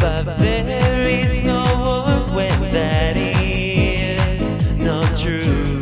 But there is no hope when that is not true.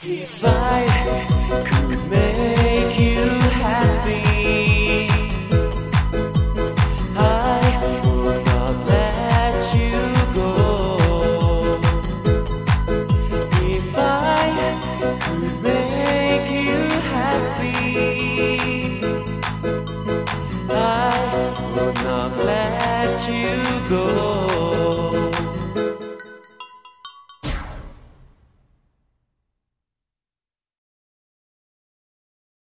If I could make